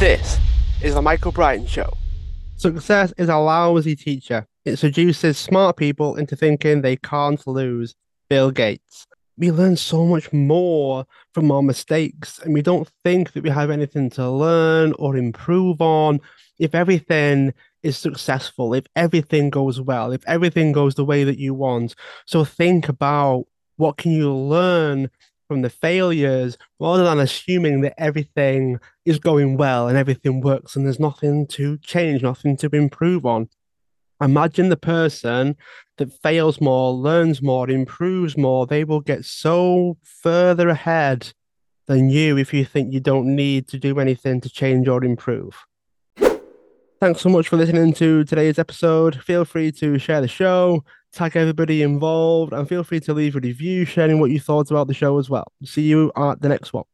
This is the Michael Brian Show. Success is a lousy teacher. It seduces smart people into thinking they can't lose. Bill Gates. We learn so much more from our mistakes, and we don't think that we have anything to learn or improve on. If everything is successful, if everything goes well, if everything goes the way that you want. So think about what can you learn from the failures rather than assuming that everything is going well and everything works and there's nothing to change, nothing to improve on. Imagine the person that fails more, learns more, improves more. They will get so further ahead than you if you think you don't need to do anything to change or improve. Thanks so much for listening to today's episode. Feel free to share the show, tag everybody involved, and feel free to leave a review sharing what you thought about the show as well. See you at the next one.